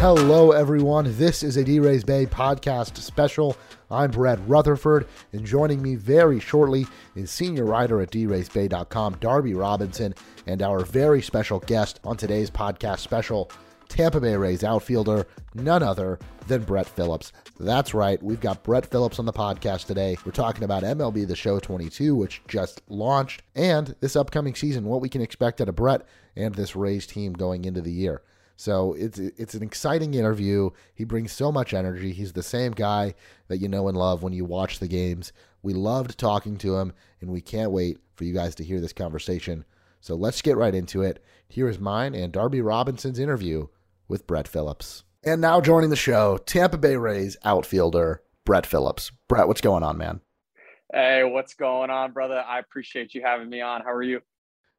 Hello, everyone. This is a DRaysBay podcast special. I'm Brett Rutherford, and joining me very shortly is senior writer at draysbay.com, Darby Robinson, and our very special guest on today's podcast special, Tampa Bay Rays outfielder, none other than Brett Phillips. That's right, we've got Brett Phillips on the podcast today. We're talking about MLB The Show 22, which just launched, and this upcoming season, what we can expect out of Brett and this Rays team going into the year. So it's it's an exciting interview. He brings so much energy. He's the same guy that you know and love when you watch the games. We loved talking to him, and we can't wait for you guys to hear this conversation. So let's get right into it. Here is mine and Darby Robinson's interview with Brett Phillips. And now joining the show, Tampa Bay Rays outfielder Brett Phillips. Brett, what's going on, man? Hey, what's going on, brother? I appreciate you having me on. How are you?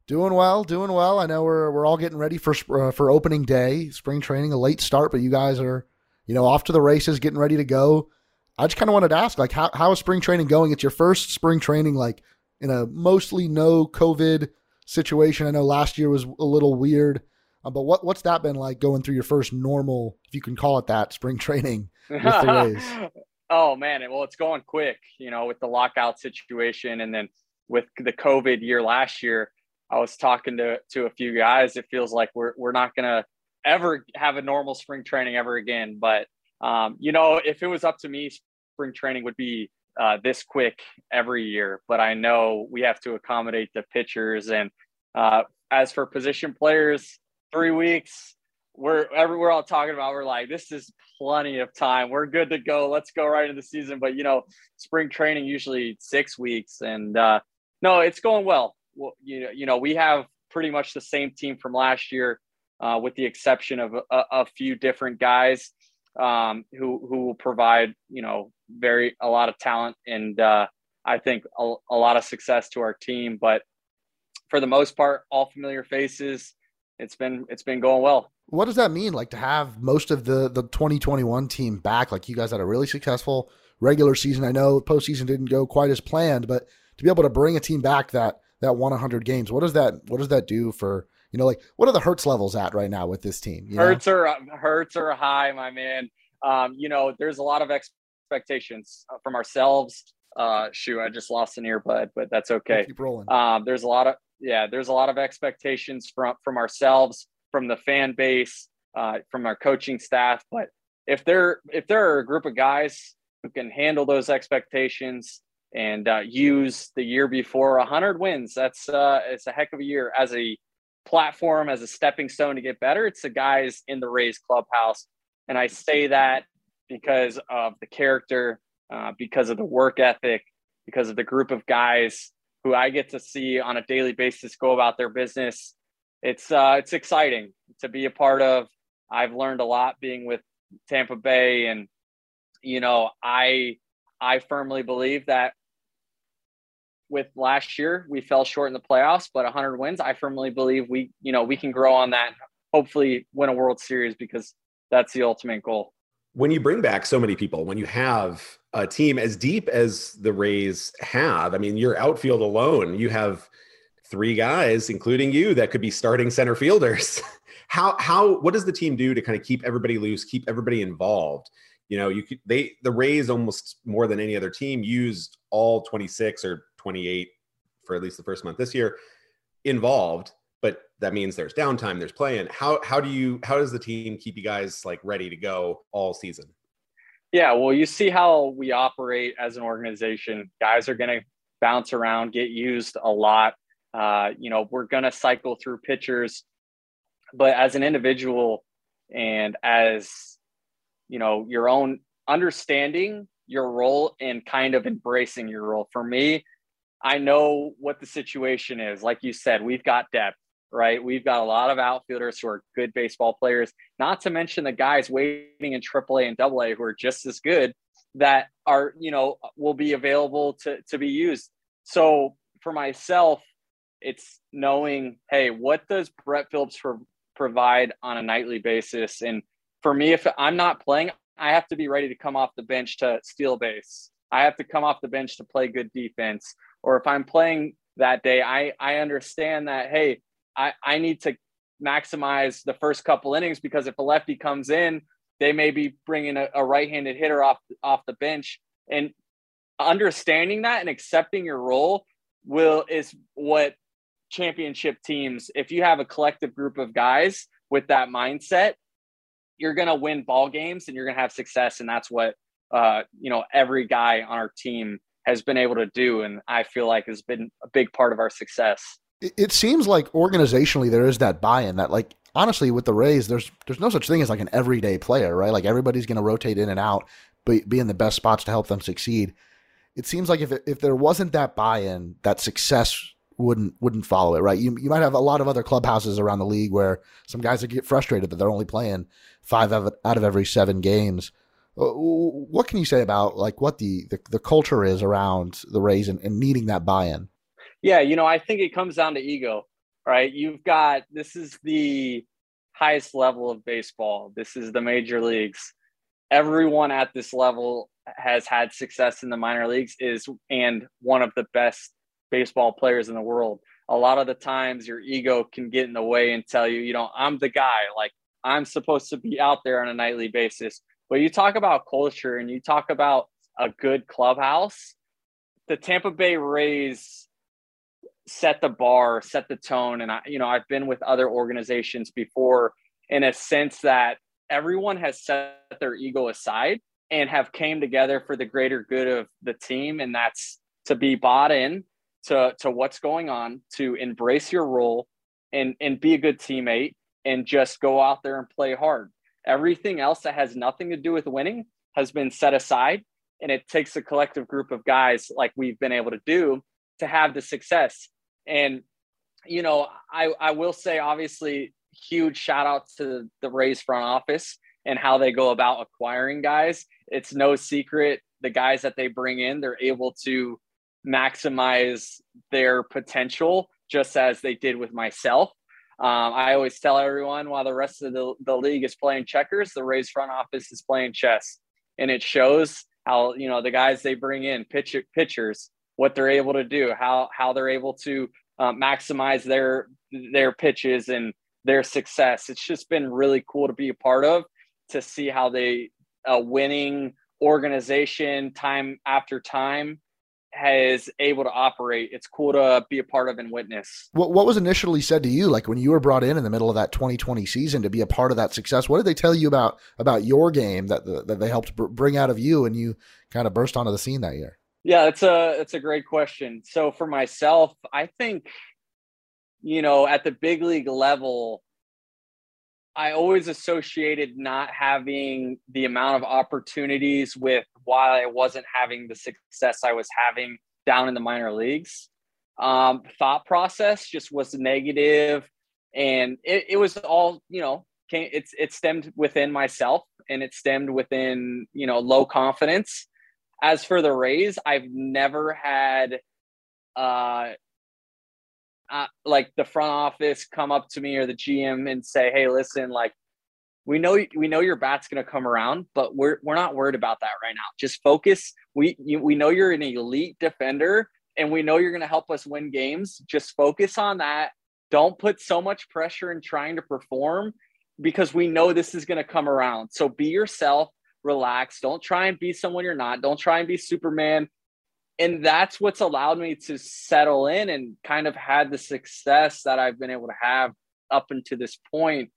Doing well, doing well. I know we're we're all getting ready for uh, for opening day, spring training, a late start, but you guys are, you know, off to the races, getting ready to go. I just kind of wanted to ask, like, how how is spring training going? It's your first spring training, like in a mostly no COVID situation. I know last year was a little weird, uh, but what what's that been like going through your first normal, if you can call it that, spring training with the Rays? oh man, well, it's going quick, you know, with the lockout situation, and then with the COVID year last year I was talking to to a few guys. It feels like we're we're not gonna ever have a normal spring training ever again. But um, you know, if it was up to me, spring training would be uh, this quick every year. But I know we have to accommodate the pitchers. And uh, as for position players, three weeks. We're everywhere all talking about. We're like, this is plenty of time. We're good to go. Let's go right into the season. But you know, spring training usually six weeks, and uh, no, it's going well you know, you know, we have pretty much the same team from last year, uh, with the exception of a, a few different guys um, who who will provide, you know, very a lot of talent and uh, I think a, a lot of success to our team. But for the most part, all familiar faces. It's been it's been going well. What does that mean? Like to have most of the the 2021 team back? Like you guys had a really successful regular season. I know postseason didn't go quite as planned, but to be able to bring a team back that that won 100 games. What does that what does that do for you know like what are the Hertz levels at right now with this team? Hertz are Hertz are high, my man. Um, you know, there's a lot of expectations uh, from ourselves. Uh, shoot, I just lost an earbud, but that's okay. Keep rolling. Um, there's a lot of yeah, there's a lot of expectations from from ourselves, from the fan base, uh, from our coaching staff. But if there if there are a group of guys who can handle those expectations and uh, use the year before 100 wins. That's uh, it's a heck of a year as a platform, as a stepping stone to get better. It's the guys in the Rays clubhouse, and I say that because of the character, uh, because of the work ethic, because of the group of guys who I get to see on a daily basis go about their business. It's uh, it's exciting to be a part of. I've learned a lot being with Tampa Bay, and you know, I I firmly believe that with last year. We fell short in the playoffs, but 100 wins. I firmly believe we, you know, we can grow on that. Hopefully, win a World Series because that's the ultimate goal. When you bring back so many people, when you have a team as deep as the Rays have, I mean, your outfield alone, you have three guys, including you, that could be starting center fielders. how how what does the team do to kind of keep everybody loose, keep everybody involved? You know, you could they the Rays almost more than any other team use all 26 or 28 for at least the first month this year involved but that means there's downtime there's playing how how do you how does the team keep you guys like ready to go all season? Yeah well you see how we operate as an organization. Guys are going to bounce around get used a lot. Uh, you know we're going to cycle through pitchers but as an individual and as you know your own understanding your role and kind of embracing your role. For me i know what the situation is. Like you said we've got depth right? We've got a lot of outfielders who are good baseball players not to mention the guys waiting in aaa and aa who are just as good that are you know will be available to to be used. So for myself it's knowing hey what does brett phillips pro- provide on a nightly basis? And for me if i'm not playing i have to be ready to come off the bench to steal base. I have to come off the bench to play good defense or if i'm playing that day i i understand that hey i i need to maximize the first couple innings because if a lefty comes in they may be bringing a, a right-handed hitter off off the bench. And understanding that and accepting your role will is what championship teams if you have a collective group of guys with that mindset you're to win ball games and you're to have success. And that's what uh, you know every guy on our team has been able to do and i feel like has been a big part of our success it seems like organizationally there is that buy-in that like honestly, with the Rays, there's there's no such thing as like an everyday player, right? Like everybody's going to rotate in and out, but be in the best spots to help them succeed. It seems like if if there wasn't that buy-in, that success wouldn't wouldn't follow it, right? You you might have a lot of other clubhouses around the league where some guys get frustrated that they're only playing five out of every seven games. Uh, what can you say about like what the the, the culture is around the Rays and, and needing that buy-in? Yeah, you know, I think it comes down to ego right? You've got this is the highest level of baseball. This is the major leagues. Everyone at this level has had success in the minor leagues is and one of the best baseball players in the world. A lot of the times your ego can get in the way and tell you, you know, I'm the guy, like I'm supposed to be out there on a nightly basis. But you talk about culture and you talk about a good clubhouse. The Tampa Bay Rays set the bar, set the tone. And I, you know, I've been with other organizations before in a sense that everyone has set their ego aside and have came together for the greater good of the team. And that's to be bought in to, to what's going on, to embrace your role and, and be a good teammate and just go out there and play hard. Everything else that has nothing to do with winning has been set aside. And it takes a collective group of guys like we've been able to do to have the success. And, you know, I, I will say, obviously, huge shout out to the Rays front office and how they go about acquiring guys. It's no secret the guys that they bring in, they're able to maximize their potential just as they did with myself. Um, I always tell everyone while the rest of the, the league is playing checkers, the Rays front office is playing chess. And it shows how, you know, the guys they bring in, pitch, pitchers, what they're able to do, how how they're able to uh, maximize their their pitches and their success. It's just been really cool to be a part of to see how they a winning organization time after time has able to operate. It's cool to be a part of and witness. What what was initially said to you, like when you were brought in in the middle of that 2020 season to be a part of that success? What did they tell you about about your game that that they helped bring out of you and you kind of burst onto the scene that year? Yeah, it's a it's a great question. So for myself, I think you know, at the big league level, I always associated not having the amount of opportunities with why I wasn't having the success I was having down in the minor leagues. Um, thought process just was negative, and it, it was all you know. Came, it's it stemmed within myself, and it stemmed within you know low confidence as for the Rays, I've never had uh, uh, like the front office come up to me or the GM and say, "Hey, listen, like we know we know your bat's going to come around, but we're we're not worried about that right now. Just focus. We you, we know you're an elite defender, and we know you're going to help us win games. Just focus on that. Don't put so much pressure in trying to perform because we know this is going to come around. So be yourself relax. Don't try and be someone you're not. Don't try and be Superman. And that's what's allowed me to settle in and kind of had the success that I've been able to have up until this point,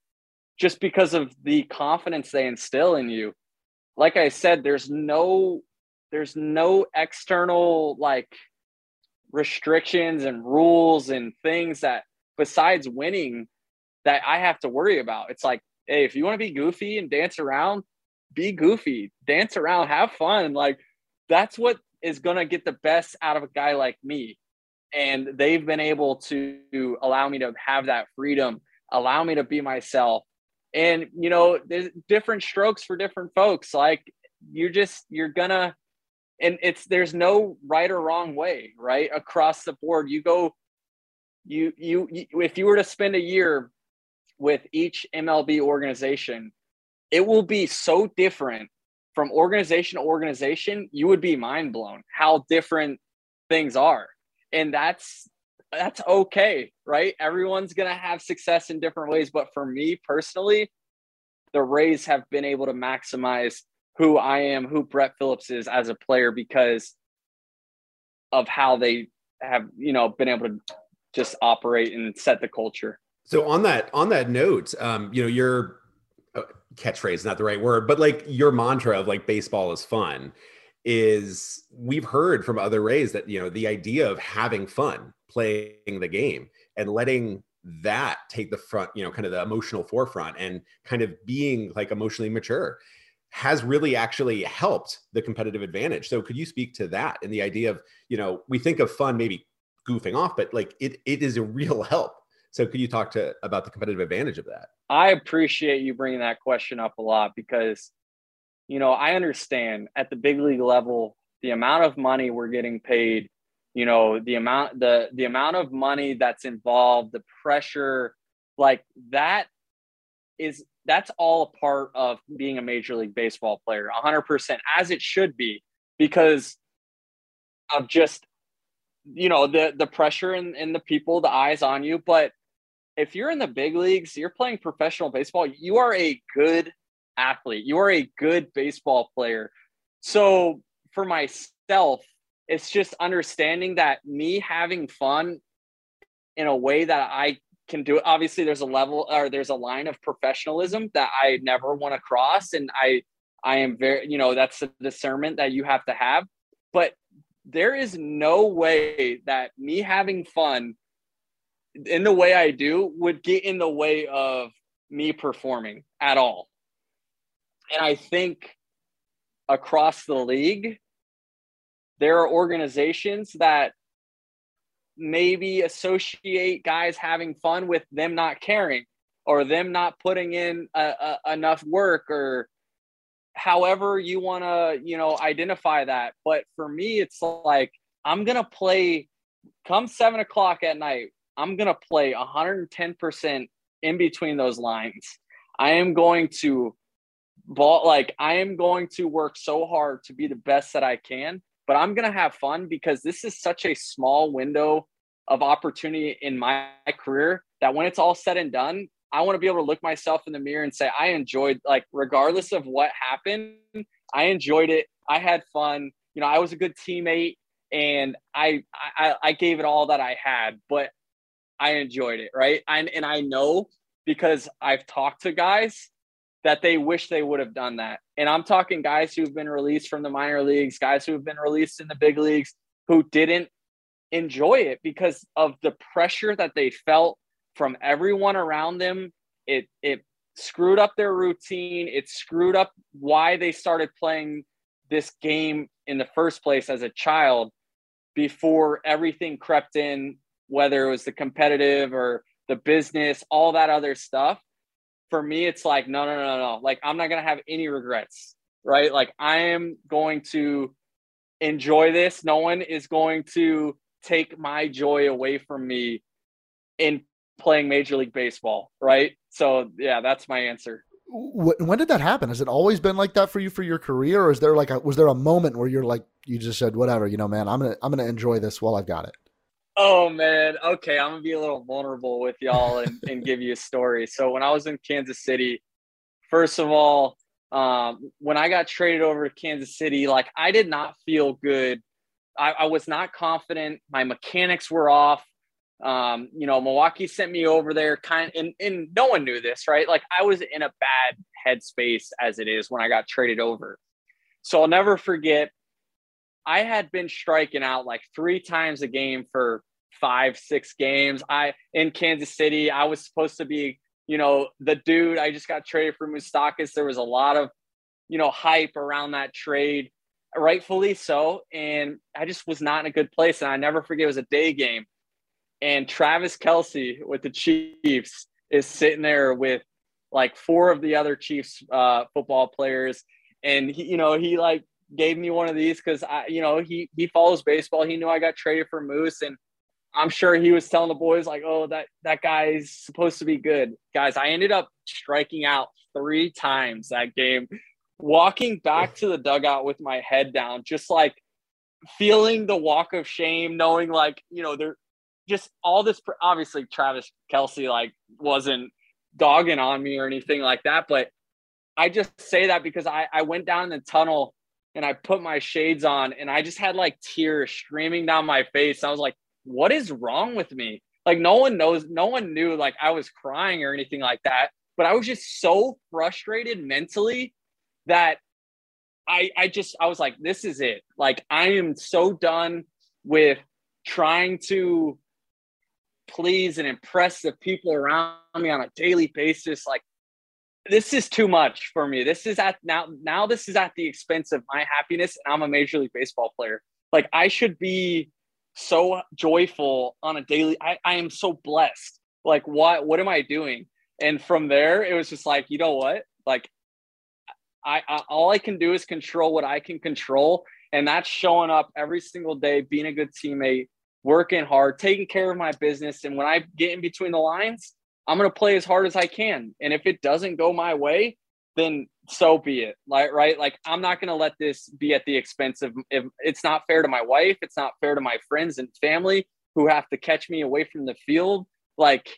just because of the confidence they instill in you. Like I said, there's no there's no external like restrictions and rules and things that besides winning that I have to worry about. It's like hey, if you want to be goofy and dance around, be goofy, dance around, have fun. Like that's what is going to get the best out of a guy like me. And they've been able to allow me to have that freedom, allow me to be myself. And, you know, there's different strokes for different folks. Like you're just, you're gonna, and it's, there's no right or wrong way, right? Across the board, you go, you, you, you if you were to spend a year with each MLB organization, it will be so different from organization to organization. You would be mind blown how different things are. And that's that's okay, right? Everyone's going to have success in different ways, but for me personally, the Rays have been able to maximize who I am, who Brett Phillips is as a player because of how they have, you know, been able to just operate and set the culture. So on that on that note, um, you know, your uh, Uh, catchphrase not the right word, but like your mantra of like baseball is fun is we've heard from other Rays that you know the idea of having fun playing the game and letting that take the front, you know, kind of the emotional forefront and kind of being like emotionally mature has really actually helped the competitive advantage. So could you speak to that and the idea of, you know, we think of fun maybe goofing off, but like it it is a real help so could you talk to about the competitive advantage of that? I appreciate you bringing that question up a lot because you know, I understand at the big league level the amount of money we're getting paid, you know, the amount the the amount of money that's involved, the pressure like that is that's all a part of being a major league baseball player 100% as it should be because of just you know the the pressure and, and the people the eyes on you but if you're in the big leagues, you're playing professional baseball, you are a good athlete. You are a good baseball player. So for myself, it's just understanding that me having fun in a way that I can do it. Obviously, there's a level or there's a line of professionalism that I never want to cross. And I I am very, you know, that's the discernment that you have to have. But there is no way that me having fun in the way I do would get in the way of me performing at all. And I think across the league, there are organizations that maybe associate guys having fun with them not caring or them not putting in a, a, enough work or however you want to you know identify that but for me it's like i'm gonna play come seven o'clock at night I'm going to play 110% in between those lines. I am going to ball like I am going to work so hard to be the best that I can, but I'm going to have fun because this is such a small window of opportunity in my career that when it's all said and done, I want to be able to look myself in the mirror and say I enjoyed like regardless of what happened, I enjoyed it. I had fun. You know, I was a good teammate and I I, I gave it all that I had, but I enjoyed it, right? And and I know because I've talked to guys that they wish they would have done that. And I'm talking guys who've been released from the minor leagues, guys who have been released in the big leagues who didn't enjoy it because of the pressure that they felt from everyone around them. It it screwed up their routine. It screwed up why they started playing this game in the first place as a child before everything crept in whether it was the competitive or the business, all that other stuff. For me, it's like, no, no, no, no. Like, I'm not going to have any regrets, right? Like, I am going to enjoy this. No one is going to take my joy away from me in playing Major League Baseball, right? So, yeah, that's my answer. When did that happen? Has it always been like that for you for your career, or is there like a was there a moment where you're like you just said whatever, you know, man, I'm gonna I'm gonna enjoy this while I've got it. Oh man, okay. I'm gonna be a little vulnerable with y'all and, and give you a story. So when I was in Kansas City, first of all, um, when I got traded over to Kansas City, like I did not feel good. I, I was not confident. My mechanics were off. Um, you know, Milwaukee sent me over there kind of, and, and no one knew this, right? Like I was in a bad headspace as it is when I got traded over. So I'll never forget I had been striking out like three times a game for five, six games. I in Kansas City, I was supposed to be, you know, the dude I just got traded for Moustakas. There was a lot of, you know, hype around that trade, rightfully so. And I just was not in a good place. And I never forget it was a day game. And Travis Kelce with the Chiefs is sitting there with like four of the other Chiefs uh, football players. And he, you know, he like gave me one of these because I, you know, he he follows baseball. He knew I got traded for Moose, and I'm sure he was telling the boys like, "Oh, that that guy's supposed to be good." Guys, I ended up striking out three times that game, walking back to the dugout with my head down, just like feeling the walk of shame, knowing like you know they're just all this. Obviously, Travis Kelce like wasn't dogging on me or anything like that, but I just say that because I I went down the tunnel and I put my shades on and I just had like tears streaming down my face. I was like, what is wrong with me? Like no one knows, no one knew like I was crying or anything like that. But I was just so frustrated mentally that I I just I was like, this is it. Like I am so done with trying to please and impress the people around me on a daily basis. Like this is too much for me. This is at now now this is at the expense of my happiness and I'm a major league baseball player. Like I should be so joyful on a daily I, I am so blessed. Like what what am I doing? And from there it was just like, you know what? Like I, I all I can do is control what I can control and that's showing up every single day, being a good teammate, working hard, taking care of my business and when I get in between the lines, I'm going to play as hard as I can. And if it doesn't go my way, then so be it. Like, right. Like, I'm not going to let this be at the expense of, if it's not fair to my wife. It's not fair to my friends and family who have to catch me away from the field. Like,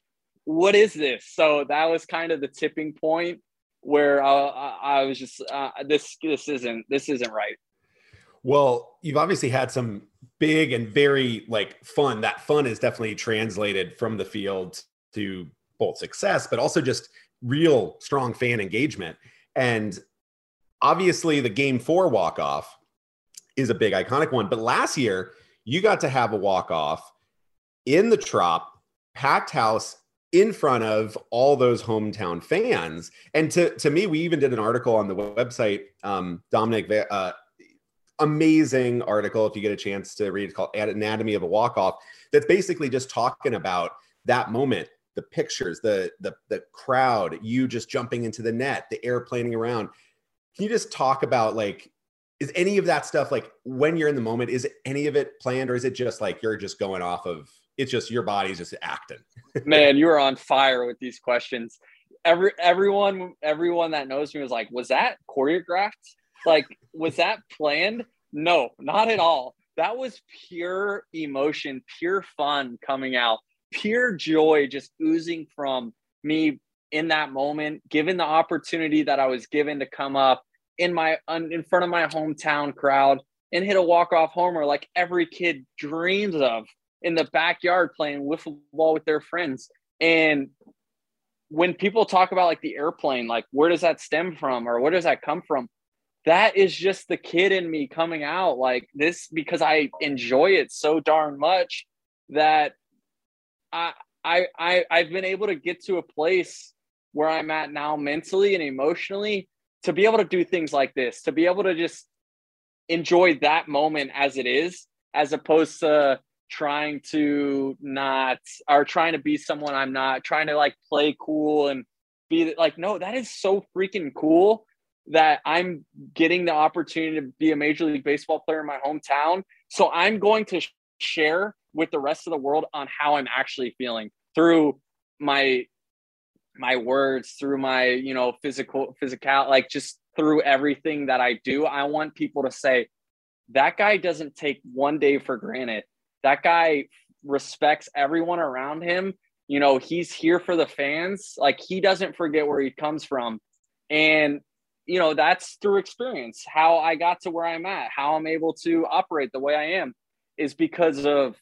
what is this? So that was kind of the tipping point where uh, I was just, uh, this, this isn't, this isn't right. Well, you've obviously had some big and very like fun. That fun is definitely translated from the field to both success, but also just real strong fan engagement. And obviously, the game four walk off is a big iconic one. But last year, you got to have a walk off in the Trop, packed house in front of all those hometown fans. And to, to me, we even did an article on the website, um, Dominic, uh, amazing article if you get a chance to read it called Anatomy of a Walk Off. That's basically just talking about that moment the pictures, the the the crowd, you just jumping into the net, the airplaning around. Can you just talk about like is any of that stuff like when you're in the moment is any of it planned or is it just like you're just going off of it's just your body's just acting? Man you are on fire with these questions. Every everyone everyone that knows me was like was that choreographed? Like was that planned? No not at all. That was pure emotion pure fun coming out pure joy just oozing from me in that moment, given the opportunity that I was given to come up in my in front of my hometown crowd and hit a walk-off homer like every kid dreams of in the backyard playing wiffle ball with their friends. And when people talk about like the airplane, like where does that stem from or where does that come from? That is just the kid in me coming out like this because I enjoy it so darn much that I, I, I've been able to get to a place where I'm at now mentally and emotionally to be able to do things like this, to be able to just enjoy that moment as it is, as opposed to trying to not or trying to be someone I'm not, trying to like play cool and be like, no, that is so freaking cool that I'm getting the opportunity to be a major league baseball player in my hometown. So I'm going to share with the rest of the world on how I'm actually feeling through my my words, through my, you know, physical physical like just through everything that I do. I want people to say that guy doesn't take one day for granted. That guy respects everyone around him. You know, he's here for the fans. Like he doesn't forget where he comes from. And you know, that's through experience. How I got to where I'm at, how I'm able to operate the way I am is because of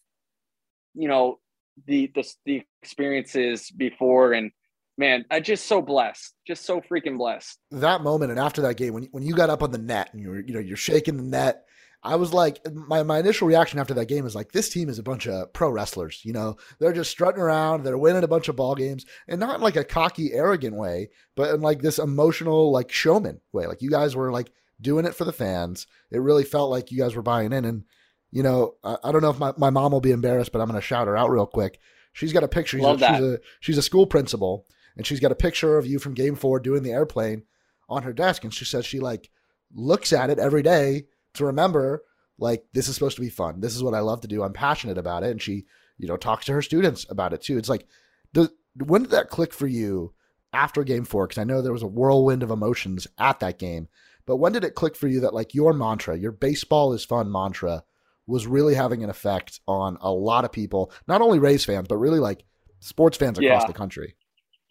you know the the, the experiences before and man i just so blessed just so freaking blessed that moment and after that game when, when you got up on the net and you were you know you're shaking the net I was like, my, my initial reaction after that game is like, this team is a bunch of pro wrestlers. You know, they're just strutting around, they're winning a bunch of ball games, and not in like a cocky, arrogant way, but in like this emotional, like showman way. Like you guys were like doing it for the fans. It really felt like you guys were buying in. And, you know, I, I don't know if my, my mom will be embarrassed, but I'm going to shout her out real quick. She's got a picture. She's, Love a, she's that. a she's a school principal, and she's got a picture of you from Game Four doing the airplane on her desk, and she says she like looks at it every day to remember like this is supposed to be fun. This is what I love to do. I'm passionate about it, and she you know talks to her students about it too. It's like, does, when did that click for you after Game Four? Because I know there was a whirlwind of emotions at that game, but when did it click for you that like your mantra, your baseball is fun mantra? Was really having an effect on a lot of people, not only Rays fans, but really like sports fans across Yeah. the country.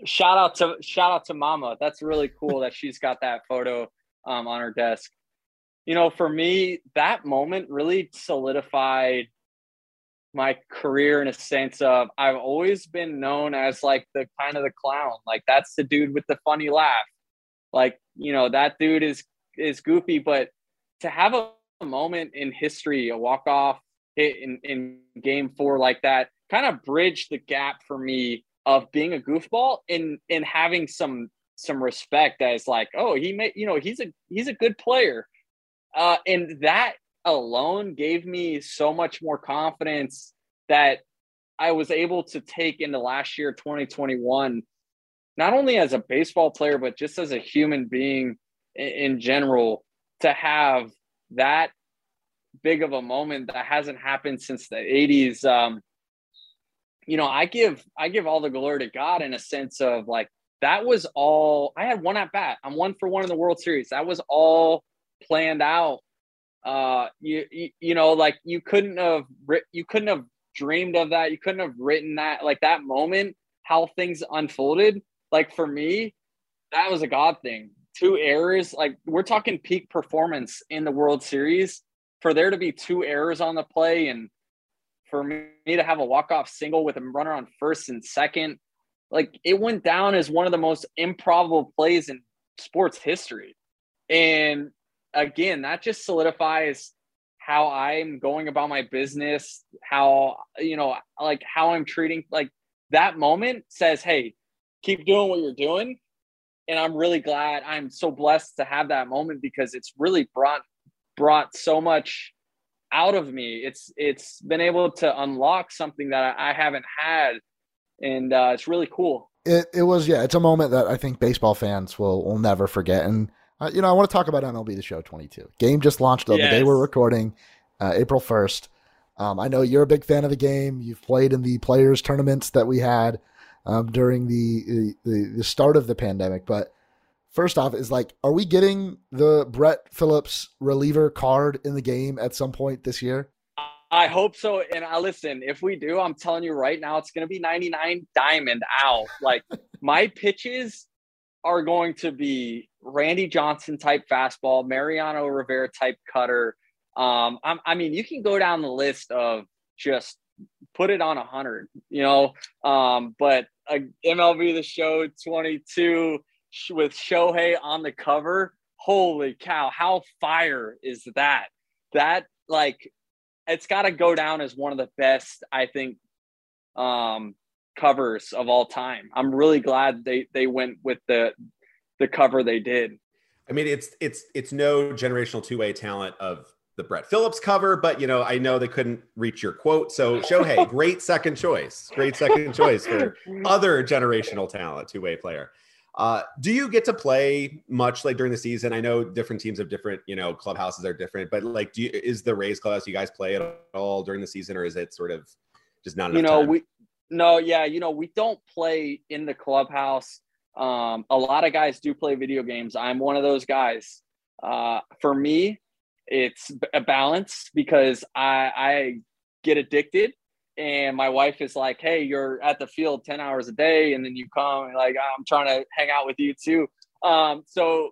shout out to shout out to mama that's really cool that she's got that photo um, on her desk you know for me that moment really solidified my career in a sense of i've always been known as like the kind of the clown like that's the dude with the funny laugh like you know that dude is is goofy but to have a, a moment in history a walk off hit in, in game four like that kind of bridged the gap for me of being a goofball and and having some some respect as like oh he may you know he's a he's a good player. Uh and that alone gave me so much more confidence that I was able to take into last year 2021 not only as a baseball player but just as a human being in, in general to have that big of a moment that hasn't happened since the 80s um you know i give i give all the glory to god in a sense of like that was all i had one at bat. I'm one for one in the world series. That was all planned out. Uh you you, you know like you couldn't have you couldn't have dreamed of that. You couldn't have written that like that moment how things unfolded. Like for me that was a god thing two errors like we're talking peak performance in the world series. For there to be two errors on the play and for me to have a walk-off single with a runner on first and second like it went down as one of the most improbable plays in sports history. And again that just solidifies how i'm going about my business how you know like how i'm treating like that moment says hey keep doing what you're doing and i'm really glad i'm so blessed to have that moment because it's really brought brought so much out of me it's it's been able to unlock something that i haven't had and uh, it's really cool It it was yeah, it's a moment that I think baseball fans will will never forget. And uh, you know, I want to talk about MLB The Show 22. Game just launched on the day we're recording, uh, April 1st. Um, I know you're a big fan of the game. You've played in the players tournaments that we had um, during the, the the start of the pandemic. But first off, is like, are we getting the Brett Phillips reliever card in the game at some point this year? I hope so. And I listen, if we do, I'm telling you right now, it's going to be 99 diamond out. Like my pitches are going to be Randy Johnson type fastball, Mariano Rivera type cutter. Um, I'm, I mean, you can go down the list of just put it on a hundred, you know. Um, but uh, MLB the Show 22 with Shohei on the cover. Holy cow! How fire is that? That like it's got to go down as one of the best, I think, um, covers of all time. I'm really glad they they went with the the cover they did. I mean, it's it's it's no generational two way talent of the Brett Phillips cover, but you know, I know they couldn't reach your quote. So Shohei, great second choice, great second choice for other generational talent, two way player. Uh, do you get to play much like during the season? I know different teams have different, you know, clubhouses are different, but like, do you, is the Rays clubhouse you guys play at all during the season, or is it sort of just not enough? you know time? we no yeah you know we don't play in the clubhouse um a lot of guys do play video games i'm one of those guys uh for me it's a balance because i i get addicted and my wife is like hey you're at the field 10 hours a day and then you come like i'm trying to hang out with you too. Um so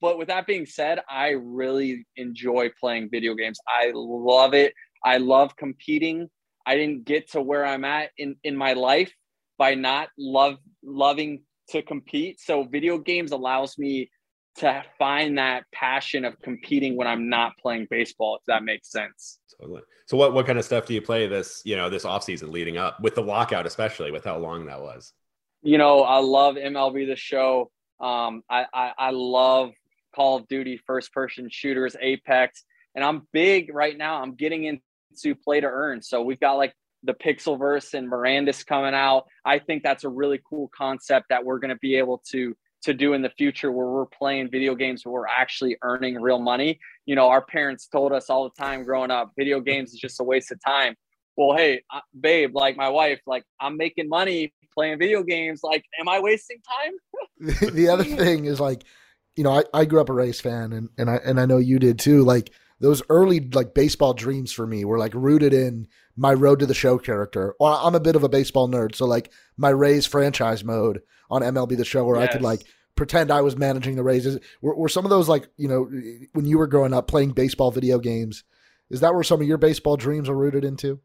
but with that being said i really enjoy playing video games. I love it. I love competing. I didn't get to where I'm at in in my life by not love loving to compete. So video games allows me to find that passion of competing when I'm not playing baseball, if that makes sense. Totally. So what, what kind of stuff do you play this, you know, this off season leading up with the lockout, especially with how long that was? You know, I love MLB the show. Um, I, I, I love Call of Duty first person shooters, Apex. And I'm big right now. I'm getting into play to earn. So we've got like the Pixelverse and Mirandus coming out. I think that's a really cool concept that we're going to be able to to do in the future where we're playing video games where we're actually earning real money. You know, our parents told us all the time growing up, video games is just a waste of time. Well, hey, babe, like my wife, like I'm making money playing video games. Like, am I wasting time? the other thing is like, you know, I, I grew up a Rays fan and, and I and I know you did too. Like those early like baseball dreams for me were like rooted in my road to the show character. Well, I'm a bit of a baseball nerd, so like my Rays franchise mode on MLB the show where yes. I could like pretend I was managing the Rays. Were, were some of those like, you know, when you were growing up playing baseball video games, is that where some of your baseball dreams are rooted into?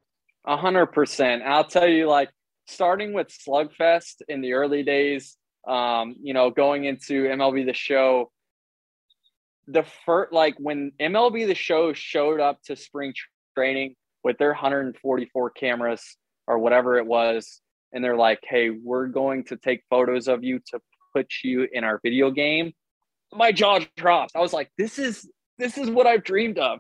A hundred percent. I'll tell you, like starting with Slugfest in the early days, um, you know, going into MLB the show, the first like when MLB the show showed up to spring training with their 144 cameras or whatever it was, and they're like, "Hey, we're going to take photos of you to put you in our video game." My jaw dropped. I was like, "This is this is what I've dreamed of,"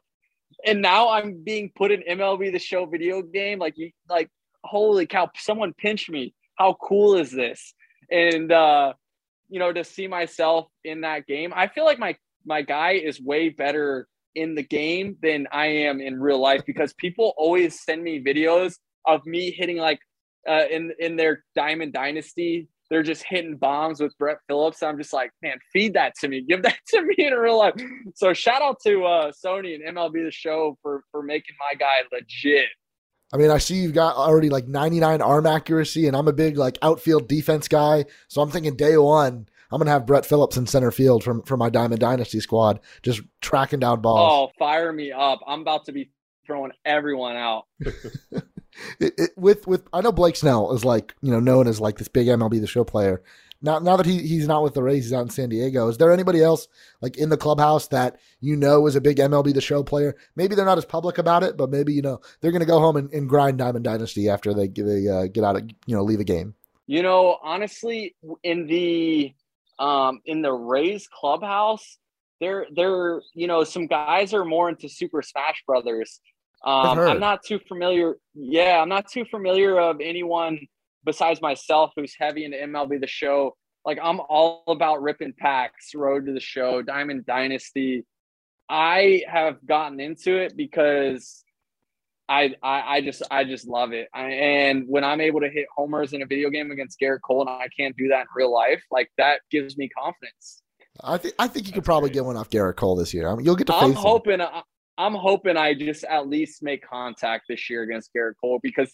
and now I'm being put in MLB the Show video game. Like you, like holy cow! Someone pinched me. How cool is this? And uh, you know, to see myself in that game, I feel like my my guy is way better in the game than I am in real life because people always send me videos of me hitting like uh, in in their Diamond Dynasty. They're just hitting bombs with Brett Phillips. I'm just like, man, feed that to me. Give that to me in real life. So shout out to uh, Sony and MLB the Show for for making my guy legit. I mean, I see you've got already like 99 arm accuracy, and I'm a big like outfield defense guy. So I'm thinking day one, I'm gonna have Brett Phillips in center field from from my Diamond Dynasty squad, just tracking down balls. Oh, fire me up! I'm about to be throwing everyone out. it, it, with with I know Blake Snell is like you know known as like this big MLB the Show player. Now now that he he's not with the Rays, he's out in San Diego. Is there anybody else like in the clubhouse that you know is a big MLB the Show player? Maybe they're not as public about it, but maybe you know they're gonna go home and, and grind Diamond Dynasty after they they uh, get out of you know leave a game. You know, honestly, in the um, in the Rays clubhouse, there, there, you know, some guys are more into Super Smash Brothers. Um, I'm not too familiar. Yeah, I'm not too familiar of anyone besides myself who's heavy into MLB the Show. Like I'm all about ripping packs, Road to the Show, Diamond Dynasty. I have gotten into it because I, I, I just I just love it. I, and when I'm able to hit homers in a video game against Gerrit Cole, and I can't do that in real life, like that gives me confidence. I think I think you could probably get one off Gerrit Cole this year. I mean, you'll get to. I'm hoping. Him. I'm hoping I just at least make contact this year against Gerrit Cole because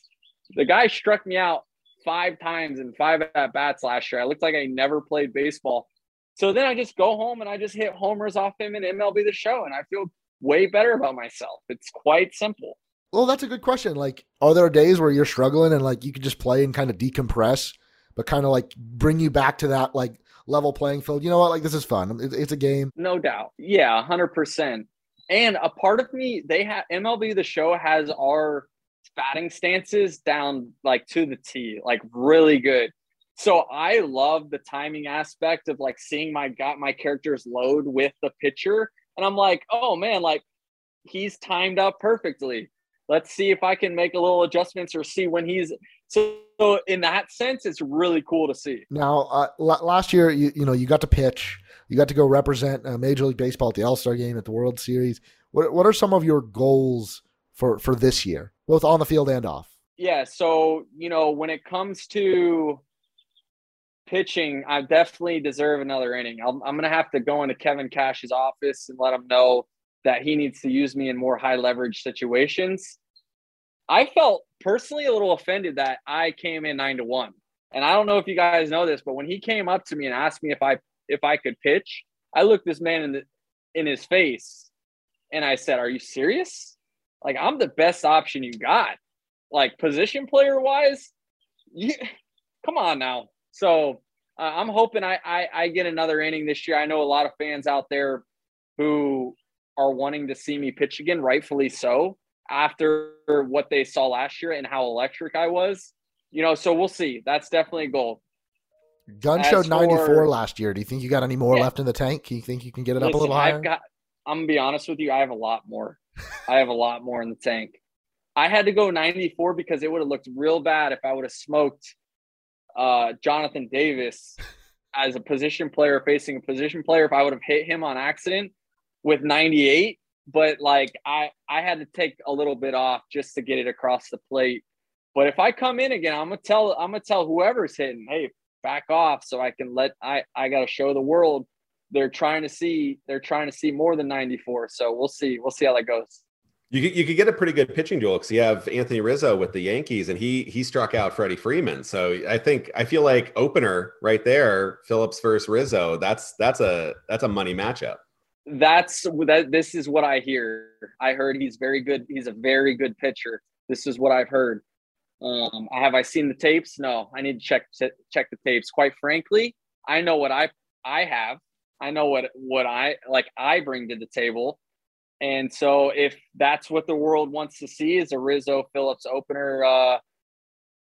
the guy struck me out five times in five at bats last year. I looked like I never played baseball. So then I just go home and I just hit homers off him in MLB the show, and I feel way better about myself. It's quite simple. Well, that's a good question. Like, are there days where you're struggling and like you can just play and kind of decompress, but kind of like bring you back to that like level playing field? You know what? Like, this is fun. It's a game. No doubt. Yeah, hundred percent. And a part of me, they have MLB the show has our batting stances down like to the T, like really good. So I love the timing aspect of like seeing my got my characters load with the pitcher. And I'm like, oh man, like he's timed up perfectly let's see if I can make a little adjustments or see when he's so, in that sense, it's really cool to see. Now, uh, last year, you you know, you got to pitch, you got to go represent uh, Major League Baseball at the All Star Game at the World Series. What what are some of your goals for for this year, both on the field and off? Yeah, so you know, when it comes to pitching, I definitely deserve another inning. i am going to have to go into Kevin Cash's office and let him know that he needs to use me in more high leverage situations. I felt personally a little offended that I came in nine to one. And I don't know if you guys know this, but when he came up to me and asked me if I if I could pitch, I looked this man in the in his face and I said, Are you serious? Like I'm the best option you got. Like position player wise, you come on now. So uh, I'm hoping I, I, I get another inning this year. I know a lot of fans out there who are wanting to see me pitch again, rightfully so, after what they saw last year and how electric I was. You know, so we'll see. That's definitely a goal. Gun showed 94 for, last year. Do you think you got any more yeah. left in the tank? Do you think you can get it Listen, up a little higher? I've got, I'm gonna be honest with you. I have a lot more. I have a lot more in the tank. I had to go 94 because it would have looked real bad if I would have smoked uh, Jonathan Davis as a position player facing a position player. If I would have hit him on accident with 98, but like I I had to take a little bit off just to get it across the plate. But if I come in again, I'm gonna tell I'm gonna tell whoever's hitting, hey, back off so I can let I I gotta show the world they're trying to see they're trying to see more than 94. So we'll see. We'll see how that goes. You could, you could get a pretty good pitching duel because you have Anthony Rizzo with the Yankees, and he he struck out Freddie Freeman. So I think I feel like opener right there, Phillips versus Rizzo. That's that's a that's a money matchup. That's that. This is what I hear. I heard he's very good. He's a very good pitcher. This is what I've heard. Um, have I seen the tapes? No, I need to check check the tapes. Quite frankly, I know what I I have. I know what what I like. I bring to the table and so if that's what the world wants to see is a Rizzo Phillips opener uh,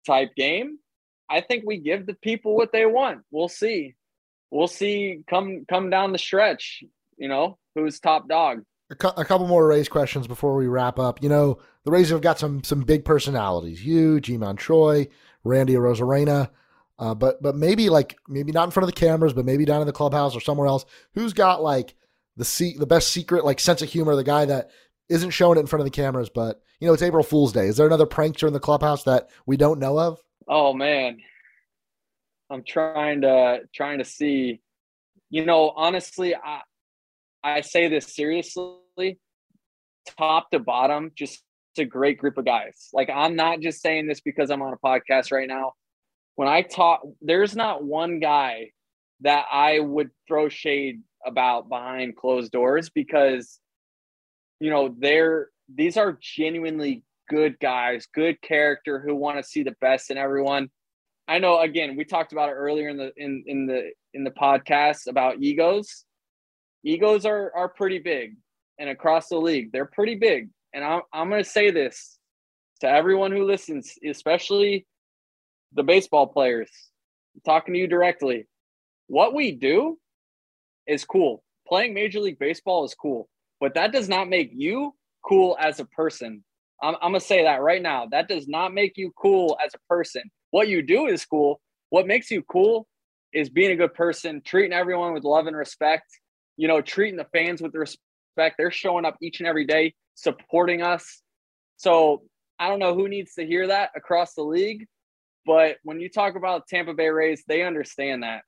type game, I think we give the people what they want. We'll see. We'll see come come down the stretch, you know, who's top dog. A, cu- a couple more Rays questions before we wrap up. You know, the Rays have got some some big personalities. You, Ji-Man Choi, Randy Arozarena. Uh, but but maybe like maybe not in front of the cameras, but maybe down in the clubhouse or somewhere else. Who's got like the se- the best secret like sense of humor, the guy that isn't showing it in front of the cameras, but you know it's April Fool's Day. Is there another prankster in the clubhouse that we don't know of? Oh man, I'm trying to trying to see. You know, honestly, I I say this seriously, top to bottom, just a great group of guys. Like I'm not just saying this because I'm on a podcast right now. When I talk, there's not one guy that I would throw shade about behind closed doors because you know they're these are genuinely good guys good character who want to see the best in everyone i know again we talked about it earlier in the in in the in the podcast about egos egos are are pretty big and across the league they're pretty big and i'm, I'm going to say this to everyone who listens especially the baseball players I'm talking to you directly what we do is cool. Playing Major League Baseball is cool, but that does not make you cool as a person. I'm, I'm going to say that right now. That does not make you cool as a person. What you do is cool. What makes you cool is being a good person, treating everyone with love and respect, you know, treating the fans with respect. They're showing up each and every day, supporting us. So I don't know who needs to hear that across the league, but when you talk about Tampa Bay Rays, they understand that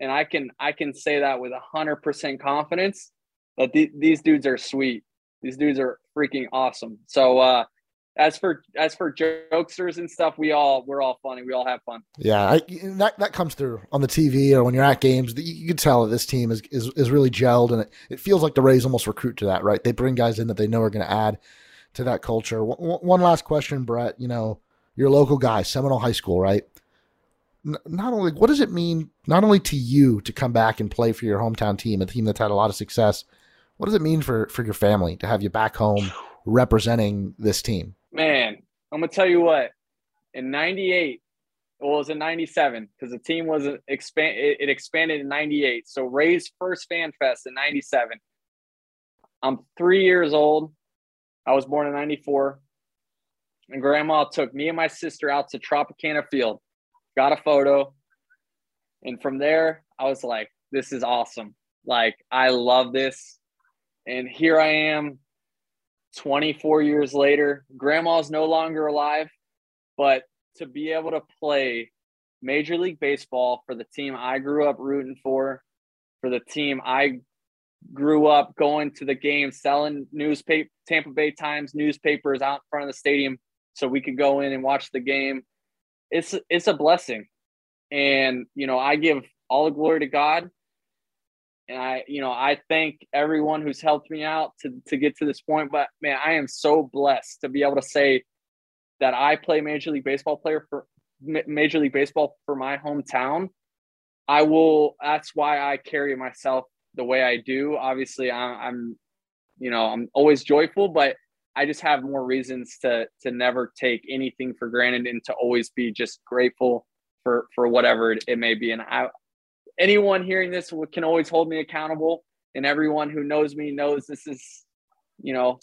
and I can I can say that with hundred percent confidence that th- these dudes are sweet. These dudes are freaking awesome. So uh, as for as for jokesters and stuff, we all we're all funny. We all have fun. Yeah, I, that that comes through on the TV or when you're at games. You, you can tell that this team is is, is really gelled, and it, it feels like the Rays almost recruit to that. Right, they bring guys in that they know are going to add to that culture. One, one last question, Brett. You know, your local guy, Seminole High School, right? not only what does it mean not only to you to come back and play for your hometown team, a team that's had a lot of success. What does it mean for for your family to have you back home representing this team? Man, I'm gonna tell you what. In '98, well, it was in '97 because the team was expand. It, it expanded in '98. So Ray's first fan fest in '97. I'm three years old. I was born in '94, and Grandma took me and my sister out to Tropicana Field got a photo. And from there, I was like, this is awesome. Like, I love this. And here I am 24 years later. Grandma's no longer alive, but to be able to play Major League Baseball for the team I grew up rooting for, for the team I grew up going to the game, selling newspaper, Tampa Bay Times newspapers out in front of the stadium so we could go in and watch the game it's it's a blessing and you know i give all the glory to god and i you know i thank everyone who's helped me out to, to get to this point but man i am so blessed to be able to say that i play major league baseball player for major league baseball for my hometown I will. That's why I carry myself the way I do. Obviously, I'm, I'm, you know, I'm always joyful, but I just have more reasons to to never take anything for granted and to always be just grateful for for whatever it, it may be. And I, anyone hearing this can always hold me accountable, and everyone who knows me knows this is, you know,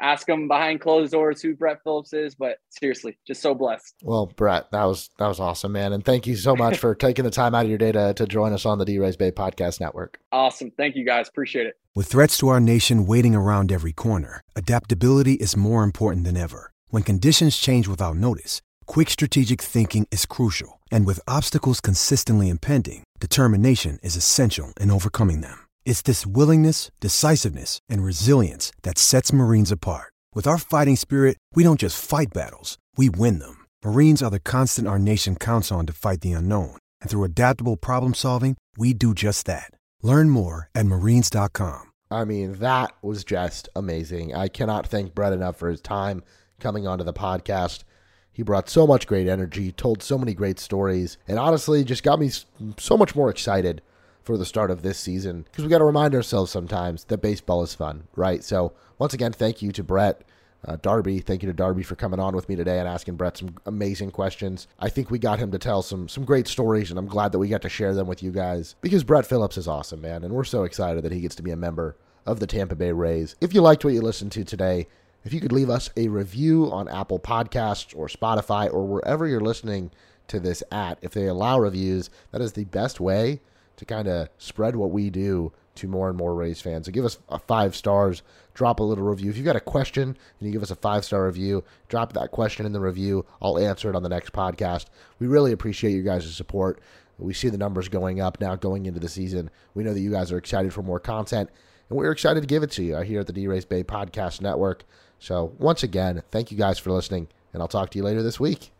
ask them behind closed doors who Brett Phillips is. But seriously, just so blessed. Well, Brett, that was that was awesome, man, and thank you so much for taking the time out of your day to, to join us on the DRaysBay Podcast Network. Awesome, thank you guys, appreciate it. With threats to our nation waiting around every corner, adaptability is more important than ever. When conditions change without notice, quick strategic thinking is crucial, and with obstacles consistently impending, determination is essential in overcoming them. It's this willingness, decisiveness, and resilience that sets Marines apart. With our fighting spirit, we don't just fight battles, we win them. Marines are the constant our nation counts on to fight the unknown. And through adaptable problem solving, we do just that. Learn more at marines.com. I mean, that was just amazing. I cannot thank Brett enough for his time coming onto the podcast. He brought so much great energy, told so many great stories, and honestly just got me so much more excited for the start of this season because we got to remind ourselves sometimes that baseball is fun, right? So, once again, thank you to Brett. Uh, Darby, thank you to Darby for coming on with me today and asking Brett some amazing questions. I think we got him to tell some some great stories, and I'm glad that we got to share them with you guys because Brett Phillips is awesome, man, and we're so excited that he gets to be a member of the Tampa Bay Rays. If you liked what you listened to today, if you could leave us a review on Apple Podcasts or Spotify or wherever you're listening to this at, if they allow reviews, that is the best way to kind of spread what we do to more and more Rays fans. So give us a five stars, drop a little review. If you've got a question and you give us a five star review, drop that question in the review. I'll answer it on the next podcast. We really appreciate you guys' support. We see the numbers going up now going into the season. We know that you guys are excited for more content, and we're excited to give it to you here at the DRaysBay Podcast Network. So, once again, thank you guys for listening, and I'll talk to you later this week.